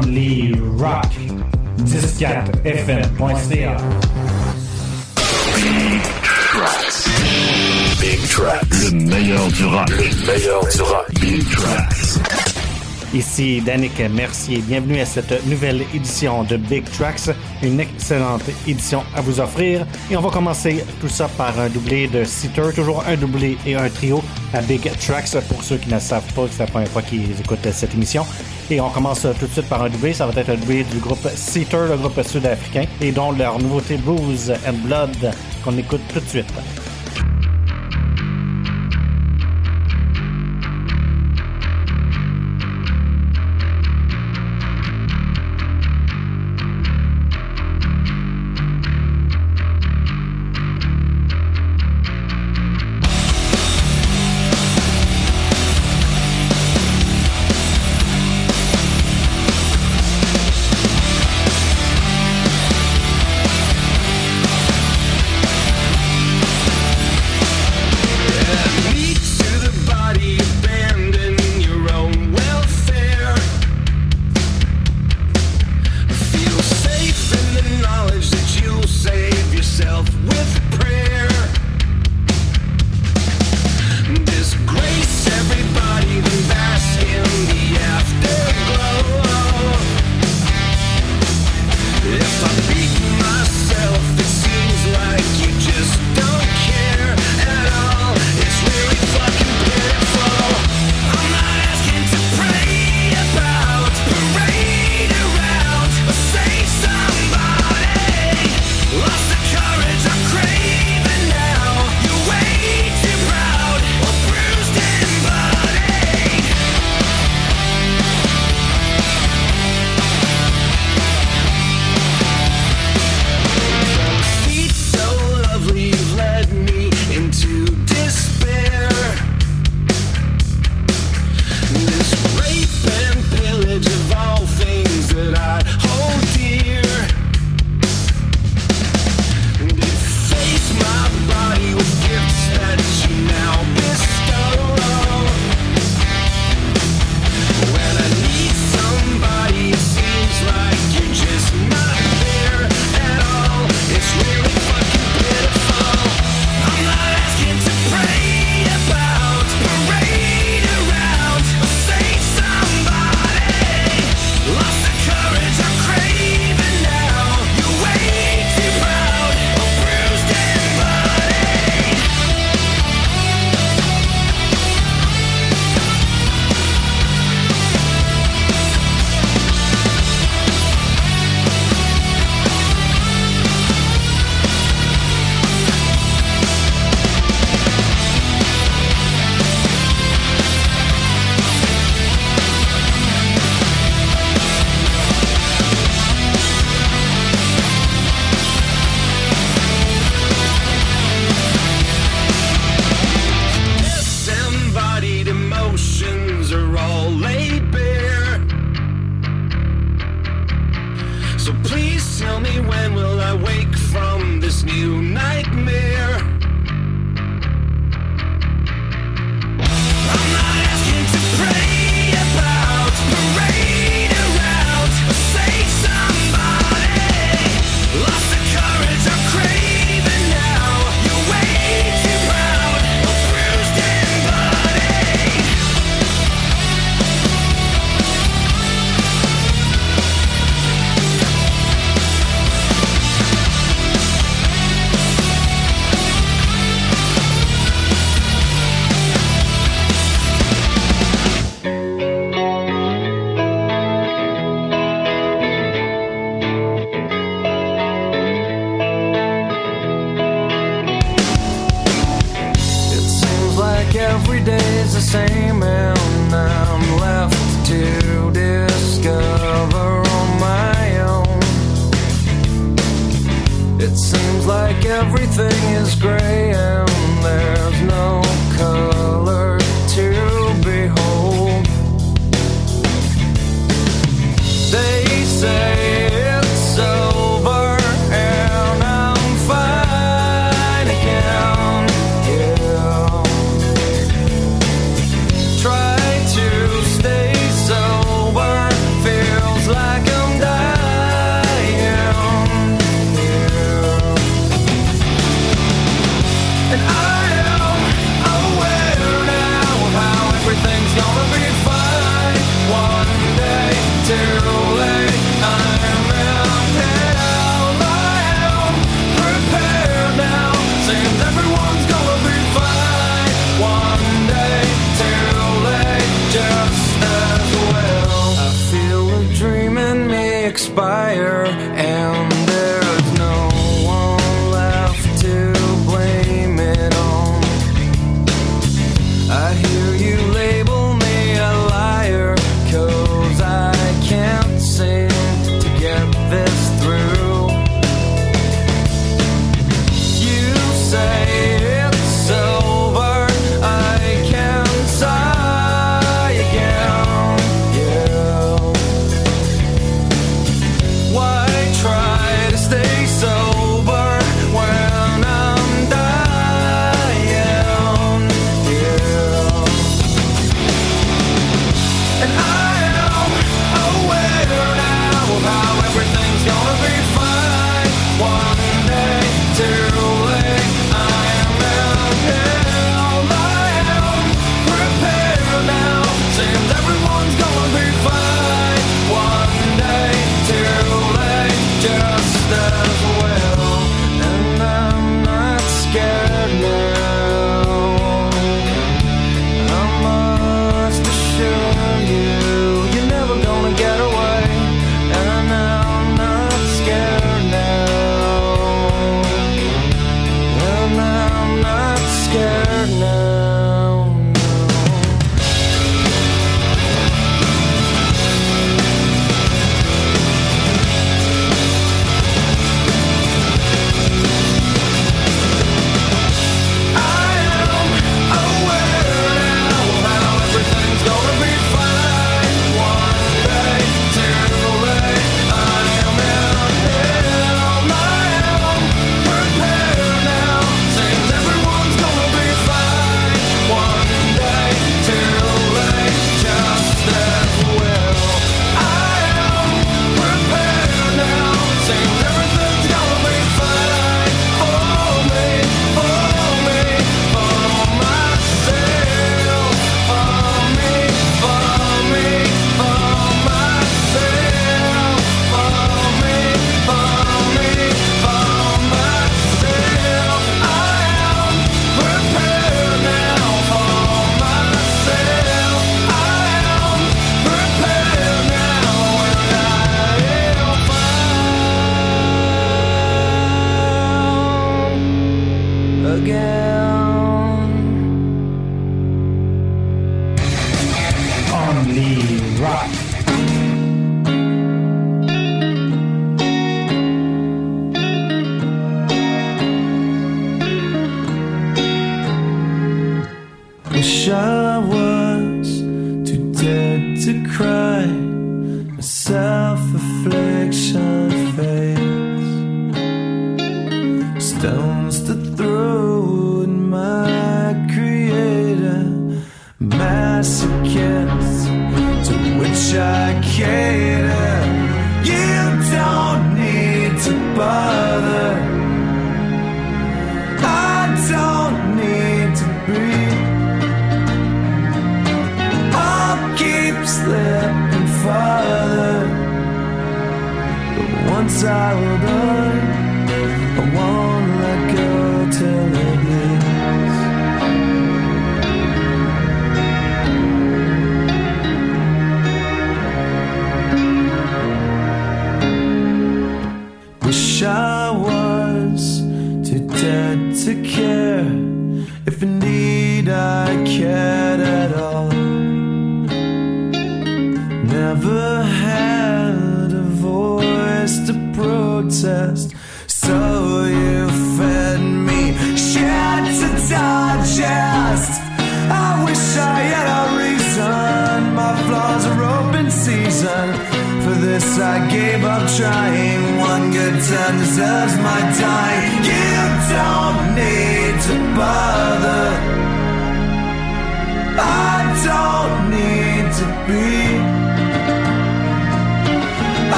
comme rock 104fm.ca. Big Tracks. Big Tracks. Le meilleur du rock. Le meilleur du rock. Big Tracks. Ici Danick Mercier. Bienvenue à cette nouvelle édition de Big Tracks. Une excellente édition à vous offrir. Et on va commencer tout ça par un doublé de Seater. Toujours un doublé et un trio à Big Tracks pour ceux qui ne savent pas c'est la première fois qu'ils écoutent cette émission. Et on commence tout de suite par un doublé. Ça va être un doublé du groupe Seater, le groupe sud-africain, et dont leur nouveauté Blues and Blood qu'on écoute tout de suite.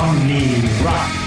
Omni Rock.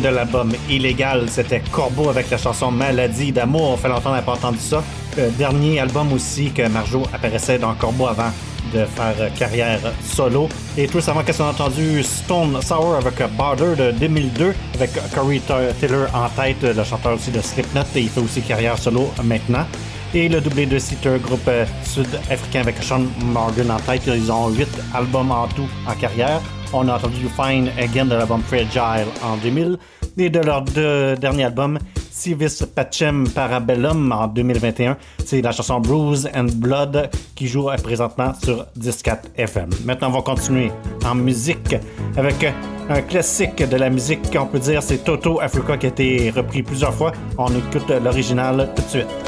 De l'album Illégal, c'était Corbeau avec la chanson Maladie d'amour. On fait longtemps qu'on n'a pas entendu ça. Le dernier album aussi que Marjo apparaissait dans Corbeau avant de faire carrière solo. Et tout récemment, qu'est-ce qu'on a entendu? Stone Sour avec Border de 2002, avec Corey Taylor en tête, le chanteur aussi de Slipknot, et il fait aussi carrière solo maintenant. Et le doublé de Seater, groupe euh, sud-africain avec Sean Morgan en tête. Ils ont 8 albums en tout en carrière. On a entendu Fine Again de l'album Fragile en 2000 et de leur deux derniers albums, Civis Pacem Parabellum en 2021. C'est la chanson Bruise and Blood qui joue présentement sur 104 FM. Maintenant, on va continuer en musique avec un classique de la musique, on peut dire, c'est Toto Africa qui a été repris plusieurs fois. On écoute l'original tout de suite.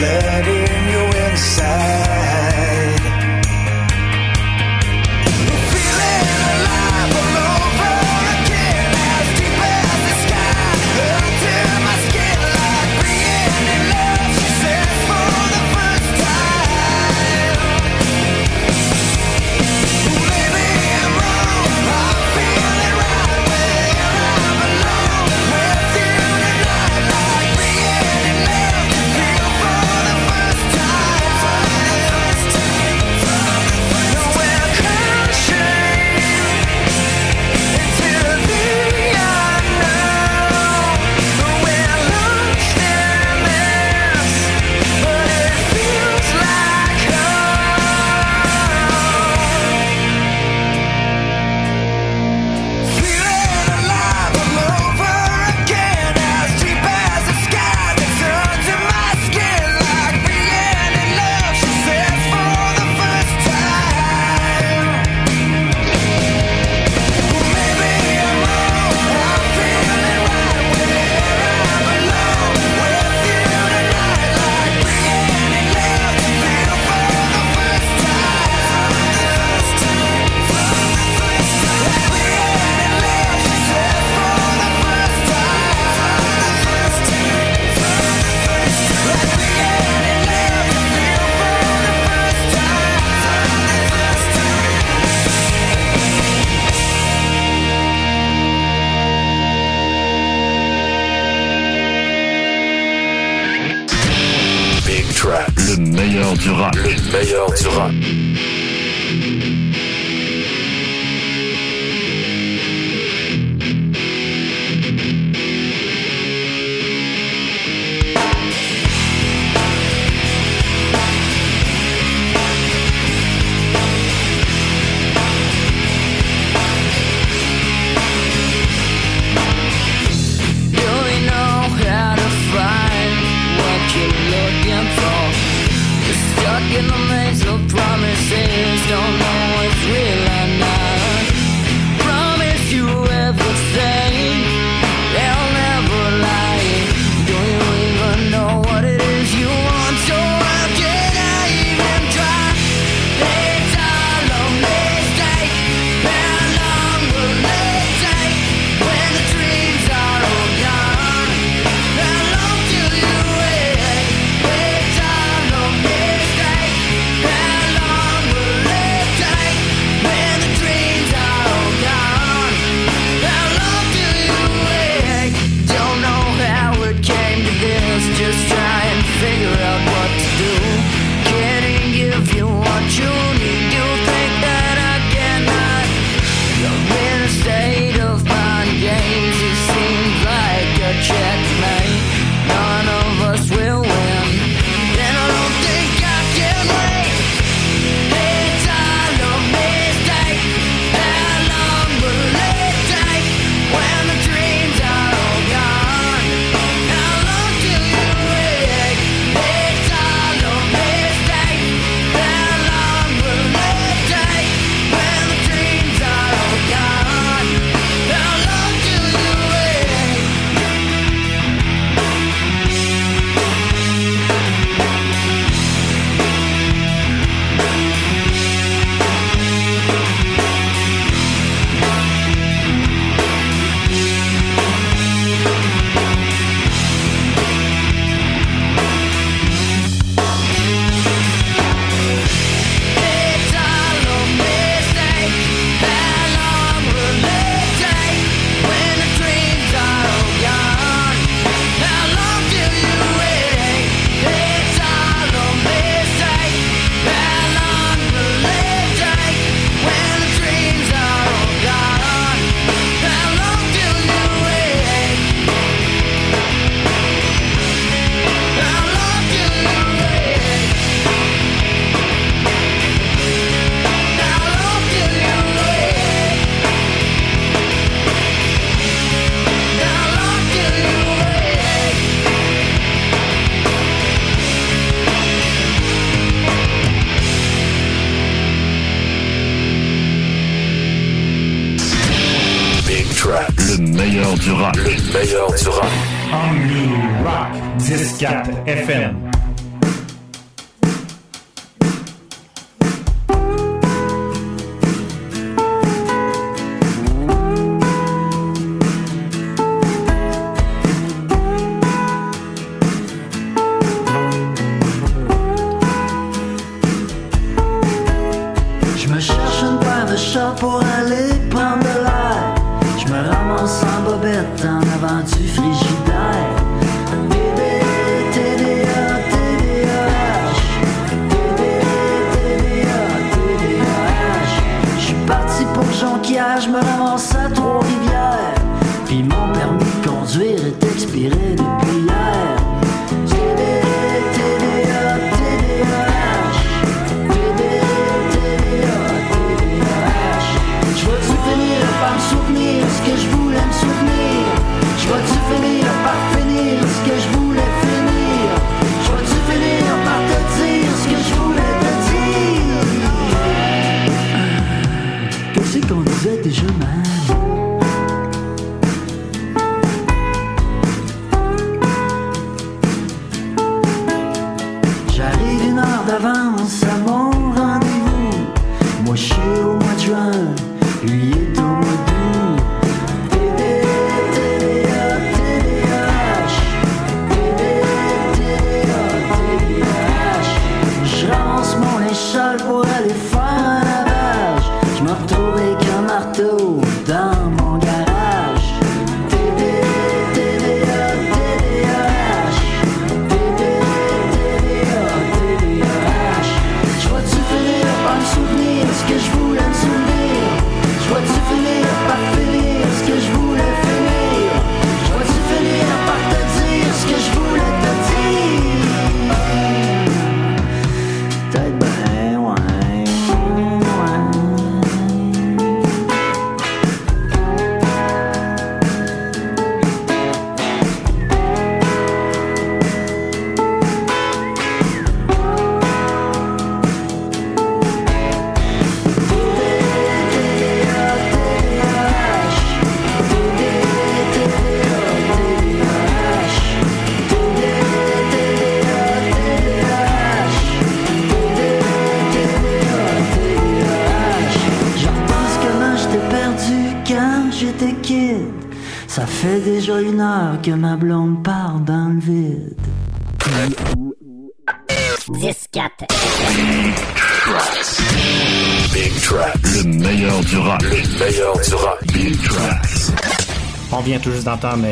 let it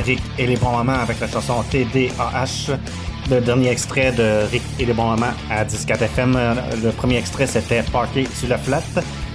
Rick et les bons moments avec la chanson TDAH. Le dernier extrait de Rick et les bons moments à 14 FM. Euh, Le premier extrait, c'était Parquet sur la flat.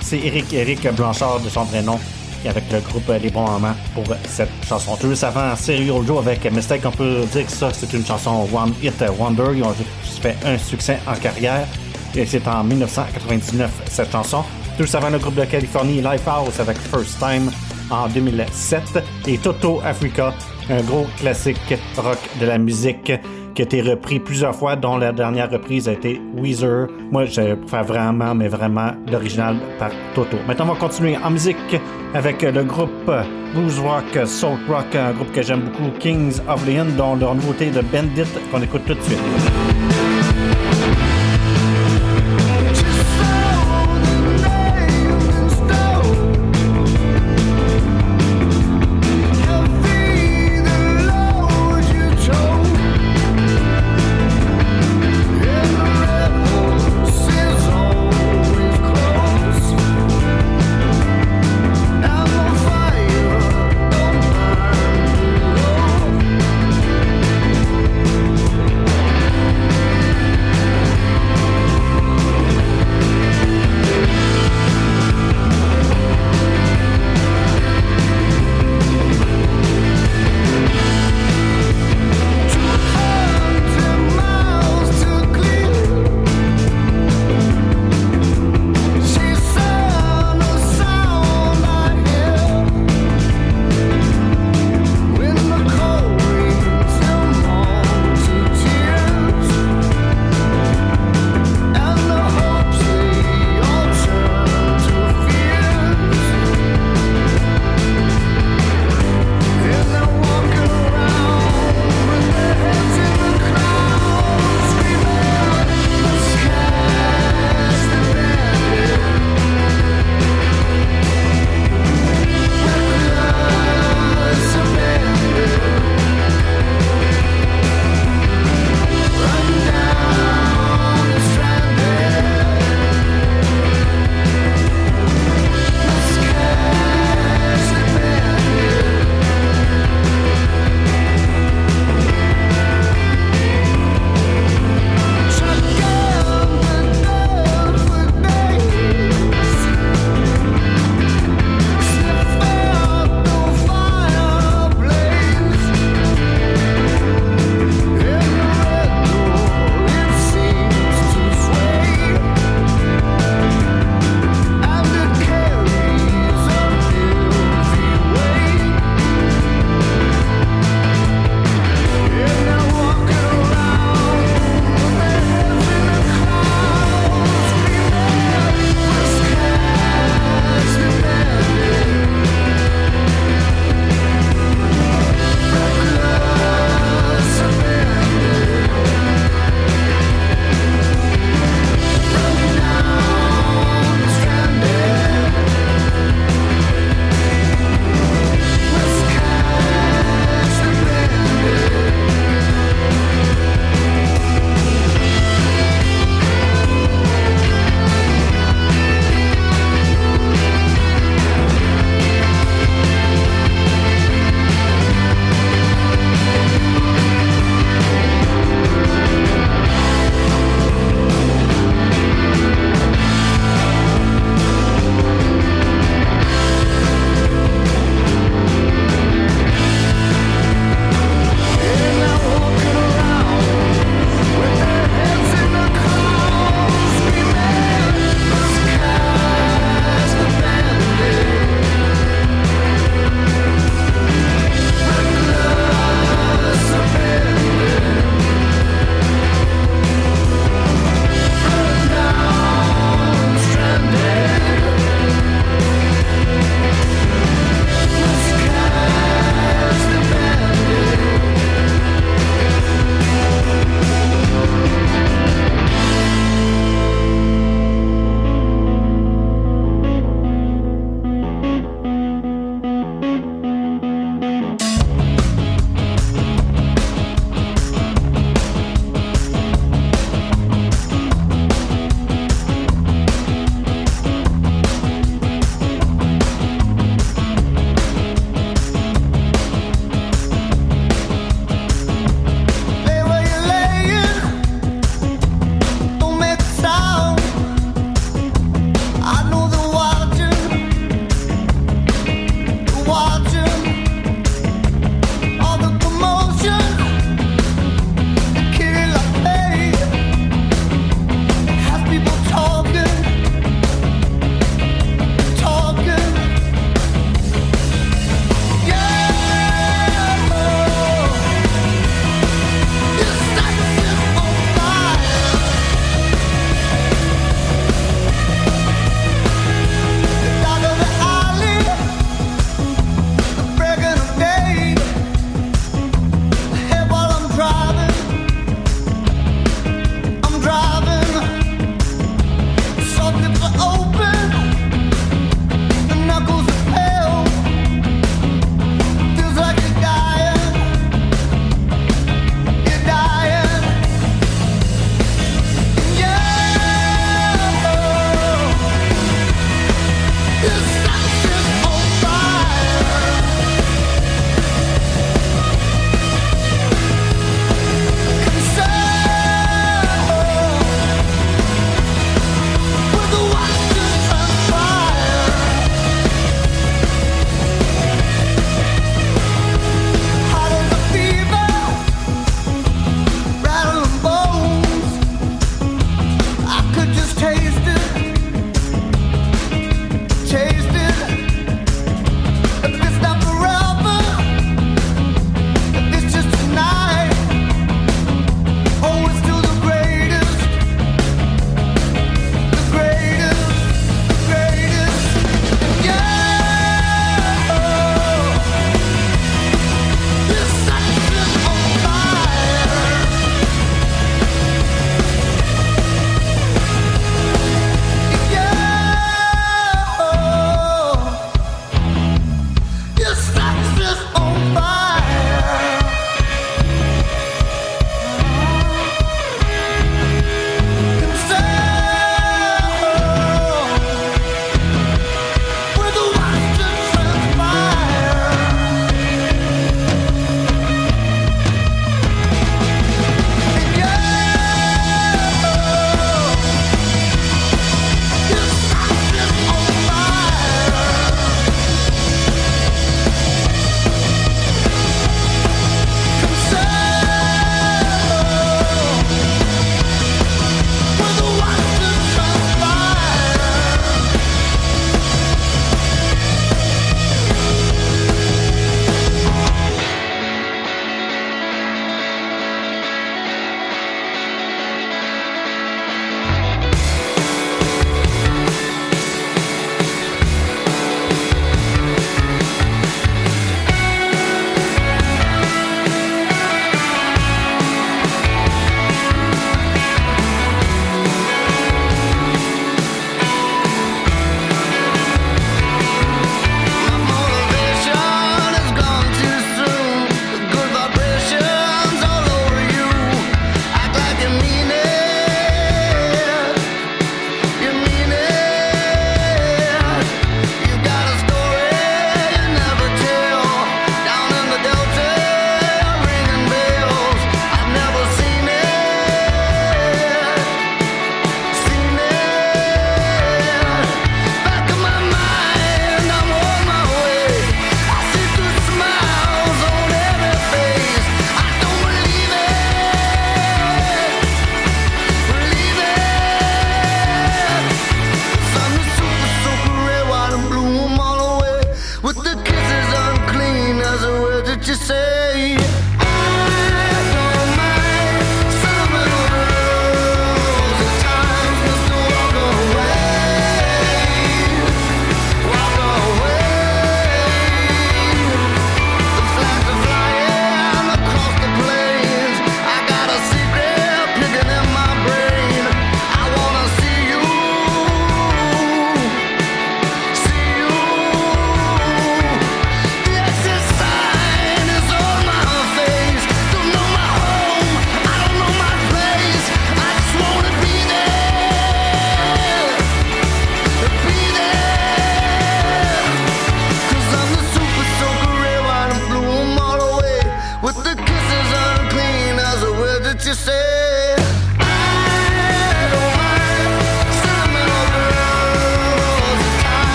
C'est Eric Eric Blanchard de son vrai nom avec le groupe Les Bons Moments pour cette chanson. Juste avant, Serial Joe avec Mistake, on peut dire que ça, c'est une chanson One Hit Wonder. Ils ont fait un succès en carrière. Et c'est en 1999, cette chanson. Juste avant, le groupe de Californie, Lifehouse avec First Time en 2007. Et Toto Africa, un gros classique rock de la musique qui a été repris plusieurs fois, dont la dernière reprise a été Weezer. Moi, je préfère vraiment, mais vraiment l'original par Toto. Maintenant, on va continuer en musique avec le groupe blues rock, soul rock, un groupe que j'aime beaucoup, Kings of Leon, dont leur nouveauté de Bandit qu'on écoute tout de suite.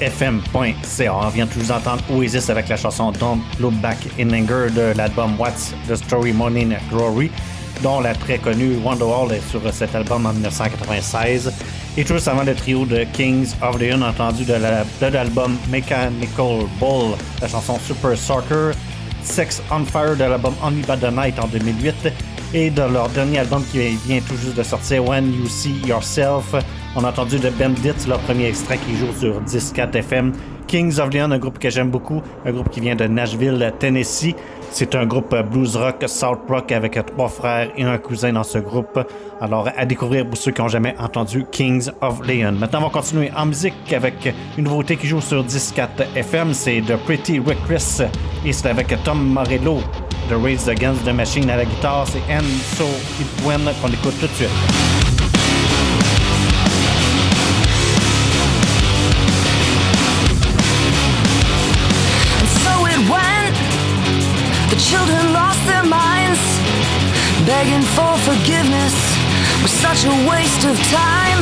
FM.CA. On vient de vous entendre Oasis avec la chanson Don't Look Back in Anger de l'album What's the Story Morning Glory, dont la très connue Wonderwall est sur cet album en 1996. Et juste avant le trio de Kings of the End entendu de l'album Mechanical Ball, la chanson Super Soccer, Sex on Fire de l'album Only By the Night en 2008 et de leur dernier album qui vient tout juste de sortir, When You See Yourself on a entendu de Bandits, leur premier extrait qui joue sur 104 FM. Kings of Leon, un groupe que j'aime beaucoup, un groupe qui vient de Nashville, Tennessee. C'est un groupe blues rock, south rock avec trois frères et un cousin dans ce groupe. Alors à découvrir pour ceux qui n'ont jamais entendu Kings of Leon. Maintenant, on va continuer en musique avec une nouveauté qui joue sur 104 FM. C'est The Pretty Reckless et c'est avec Tom Morello de Raise Against the Machine à la guitare. C'est It Went qu'on écoute tout de suite. Begging for forgiveness was such a waste of time.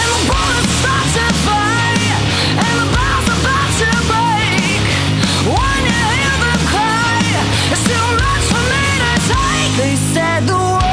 And the bullets start to fly, and the bombs about to break. When you hear them cry, it's too much for me to take. They said the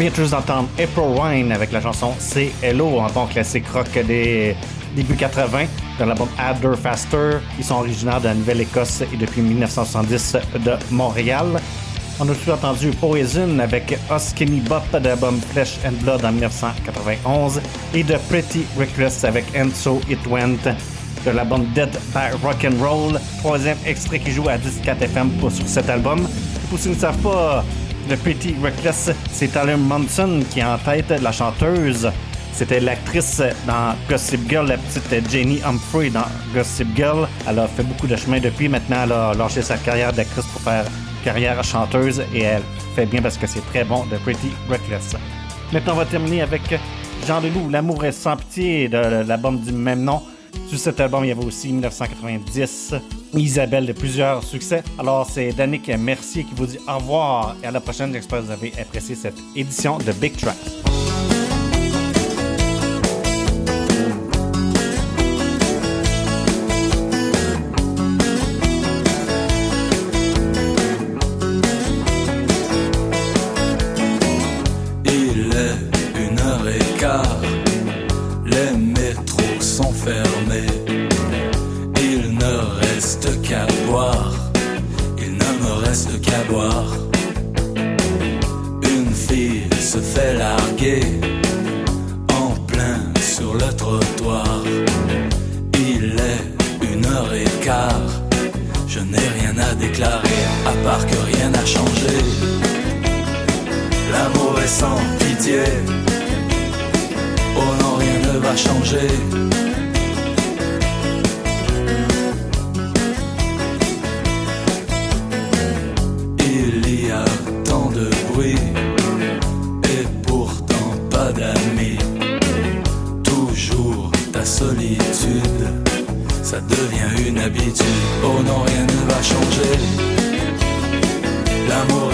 vient tous d'entendre April Wine avec la chanson C'est Hello, un bon classique rock des débuts 80 de l'album Adder Faster. Ils sont originaires de la Nouvelle-Écosse et depuis 1970 de Montréal. On a tout entendu Poison avec Skinny Bop de l'album Flesh and Blood en 1991 et de Pretty Reckless avec And So It Went de l'album Dead by Rock and Roll. Troisième extrait qui joue à 14 FM pour, sur cet album. Pour ceux qui ne savent pas, le Pretty Reckless, c'est Tyler Monson qui est en tête, la chanteuse. C'était l'actrice dans Gossip Girl, la petite Jenny Humphrey dans Gossip Girl. Elle a fait beaucoup de chemin depuis. Maintenant, elle a lâché sa carrière d'actrice pour faire carrière chanteuse et elle fait bien parce que c'est très bon de Pretty Reckless. Maintenant, on va terminer avec Jean Leloup, L'amour est sans pitié de l'album du même nom. Sur cet album, il y avait aussi 1990 Isabelle de plusieurs succès. Alors, c'est Danick Mercier qui vous dit au revoir et à la prochaine. J'espère que vous avez apprécié cette édition de Big Track.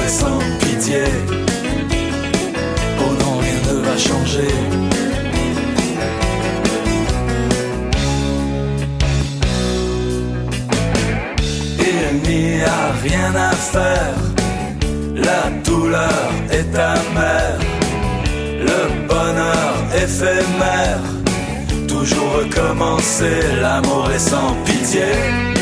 Sans pitié. Oh non, rien ne va changer. Il n'y a rien à faire. La douleur est amère. Le bonheur éphémère. Toujours recommencer. L'amour est sans pitié.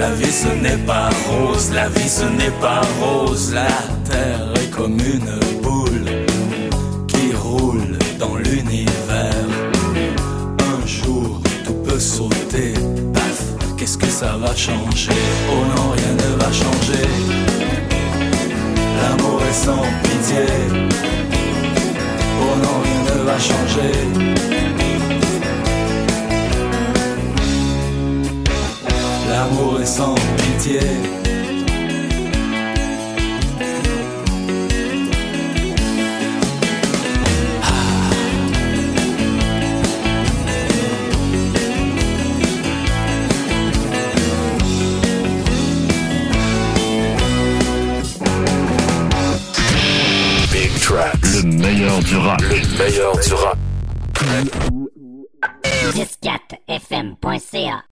La vie ce n'est pas rose, la vie ce n'est pas rose. La terre est comme une boule qui roule dans l'univers. Un jour tout peut sauter, paf, qu'est-ce que ça va changer? Oh non, rien ne va changer. L'amour est sans pitié. Oh non, rien ne va changer. L'amour est sans pitié. Le meilleur du rap. Le meilleur du rap.